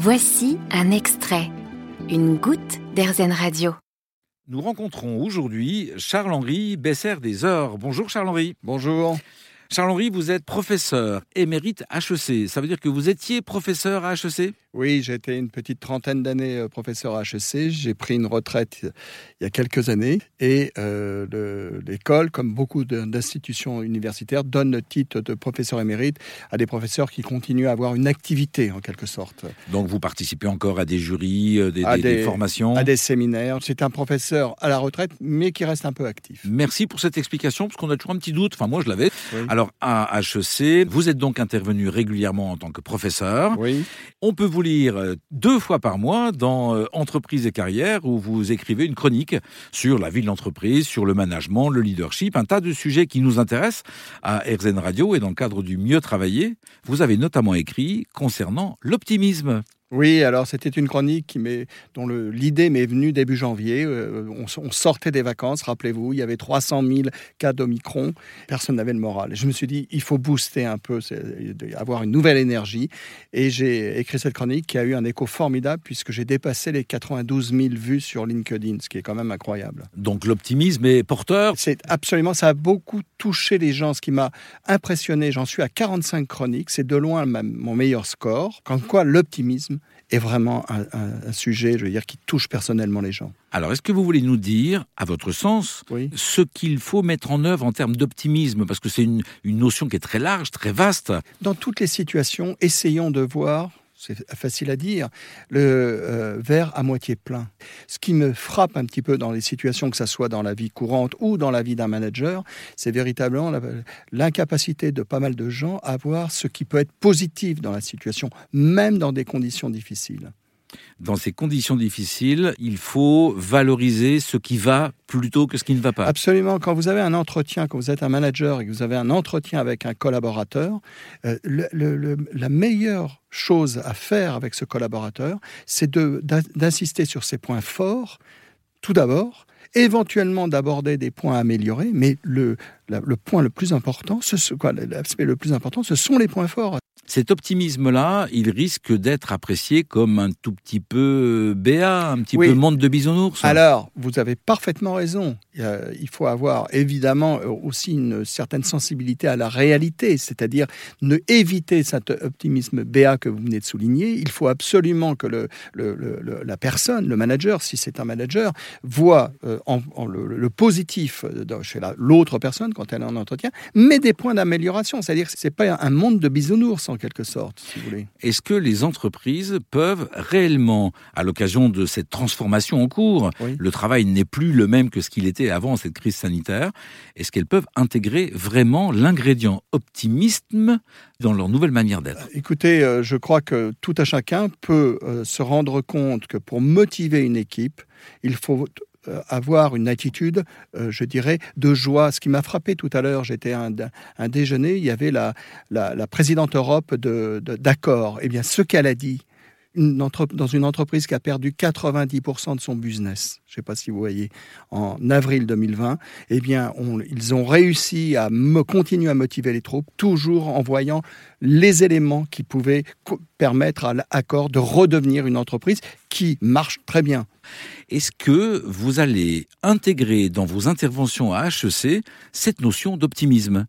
Voici un extrait, une goutte d'Airzen Radio. Nous rencontrons aujourd'hui Charles-Henri Besser des Heures. Bonjour Charles-Henri. Bonjour. Charles-Henri, vous êtes professeur émérite HEC. Ça veut dire que vous étiez professeur à HEC Oui, j'ai été une petite trentaine d'années euh, professeur à HEC. J'ai pris une retraite il y a quelques années. Et euh, l'école, comme beaucoup d'institutions universitaires, donne le titre de professeur émérite à des professeurs qui continuent à avoir une activité, en quelque sorte. Donc vous participez encore à des jurys, euh, des, des formations? À des séminaires. C'est un professeur à la retraite, mais qui reste un peu actif. Merci pour cette explication, parce qu'on a toujours un petit doute. Enfin, moi, je l'avais. Alors, à HEC, vous êtes donc intervenu régulièrement en tant que professeur. Oui. On peut vous lire euh, deux fois par mois dans euh, Entreprise et carrière, où vous écrivez une chronique sur la vie de l'entreprise, sur le management, le leadership, un tas de sujets qui nous intéressent à RZN Radio et dans le cadre du mieux travailler. Vous avez notamment écrit concernant l'optimisme. Oui, alors c'était une chronique qui dont l'idée m'est venue début janvier. Euh, on, sortait des vacances, rappelez-vous, il y avait 300 000 cas d'Omicron, personne n'avait le moral. Je me suis dit, il faut booster un peu, avoir une nouvelle énergie. Et j'ai écrit cette chronique qui a eu un écho formidable puisque j'ai dépassé les 92 000 vues sur LinkedIn, ce qui est quand même incroyable. Donc l'optimisme est porteur C'est absolument, ça a beaucoup touché les gens, ce qui m'a impressionné. J'en suis à 45 chroniques, c'est de loin mon meilleur score. Comme quoi l'optimisme est vraiment un, sujet, je veux dire, qui touche personnellement les gens. Alors, est-ce que vous voulez nous dire, à votre sens, ce qu'il faut mettre en œuvre en termes d'optimisme? Parce que c'est une, une notion qui est très large, très vaste. Dans toutes les situations, essayons de voir c'est facile à dire, le euh, verre à moitié plein. Ce qui me frappe un petit peu dans les situations, que ce soit dans la vie courante ou dans la vie d'un manager, c'est véritablement l'incapacité de pas mal de gens à voir ce qui peut être positif dans la situation, même dans des conditions difficiles dans ces conditions difficiles, il faut valoriser ce qui va plutôt que ce qui ne va pas. Absolument. Quand vous avez un entretien, quand vous êtes un manager et que vous avez un entretien avec un collaborateur, euh, la meilleure chose à faire avec ce collaborateur, c'est d'insister sur ses points forts, tout d'abord, éventuellement d'aborder des points à améliorer, mais le, point le plus important, l'aspect le plus important, ce sont les points forts. Cet optimisme-là, il risque d'être apprécié comme un tout petit peu béat, un petit peu monde de bisounours. Alors, vous avez parfaitement raison. Il faut avoir évidemment aussi une certaine sensibilité à la réalité, c'est-à-dire ne éviter cet optimisme béat que vous venez de souligner. Il faut absolument que le, la personne, le manager, si c'est un manager, voit euh, en, le, positif chez l'autre personne quand elle est en entretien, mais des points d'amélioration. C'est-à-dire que ce n'est pas un monde de bisounours quelque sorte, si vous voulez. Est-ce que les entreprises peuvent réellement, à l'occasion de cette transformation en cours, le travail n'est plus le même que ce qu'il était avant cette crise sanitaire, est-ce qu'elles peuvent intégrer vraiment l'ingrédient optimisme dans leur nouvelle manière d'être? Écoutez, euh, je crois que tout à chacun peut euh, se rendre compte que pour motiver une équipe, il faut euh, avoir une attitude, euh, je dirais, de joie. Ce qui m'a frappé tout à l'heure, j'étais à un, déjeuner, il y avait la, la, présidente Europe d'accord. Eh bien, ce qu'elle a dit, dans une entreprise qui a perdu 90% de son business, je ne sais pas si vous voyez, en avril 2020, eh bien, ils ont réussi à me, continuer à motiver les troupes, toujours en voyant les éléments qui pouvaient permettre à l'accord de redevenir une entreprise qui marche très bien. Est-ce que vous allez intégrer dans vos interventions à HEC cette notion d'optimisme?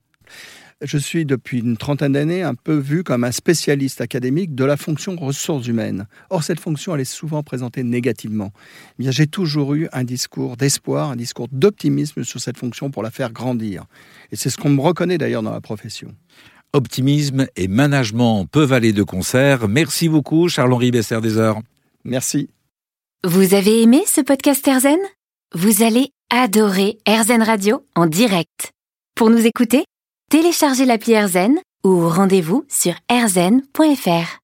Je suis depuis une trentaine d'années un peu vu comme un spécialiste académique de la fonction ressources humaines. Or, cette fonction, elle est souvent présentée négativement. Eh j'ai toujours eu un discours d'espoir, un discours d'optimisme sur cette fonction pour la faire grandir. Et c'est ce qu'on me reconnaît d'ailleurs dans la profession. Optimisme et management peuvent aller de concert. Merci beaucoup, Charles-Henri Besser des Heures. Merci. Vous avez aimé ce podcast Erzen Vous allez adorer Erzen Radio en direct. Pour nous écouter, téléchargez l'appli AirZen ou rendez-vous sur airzen.fr.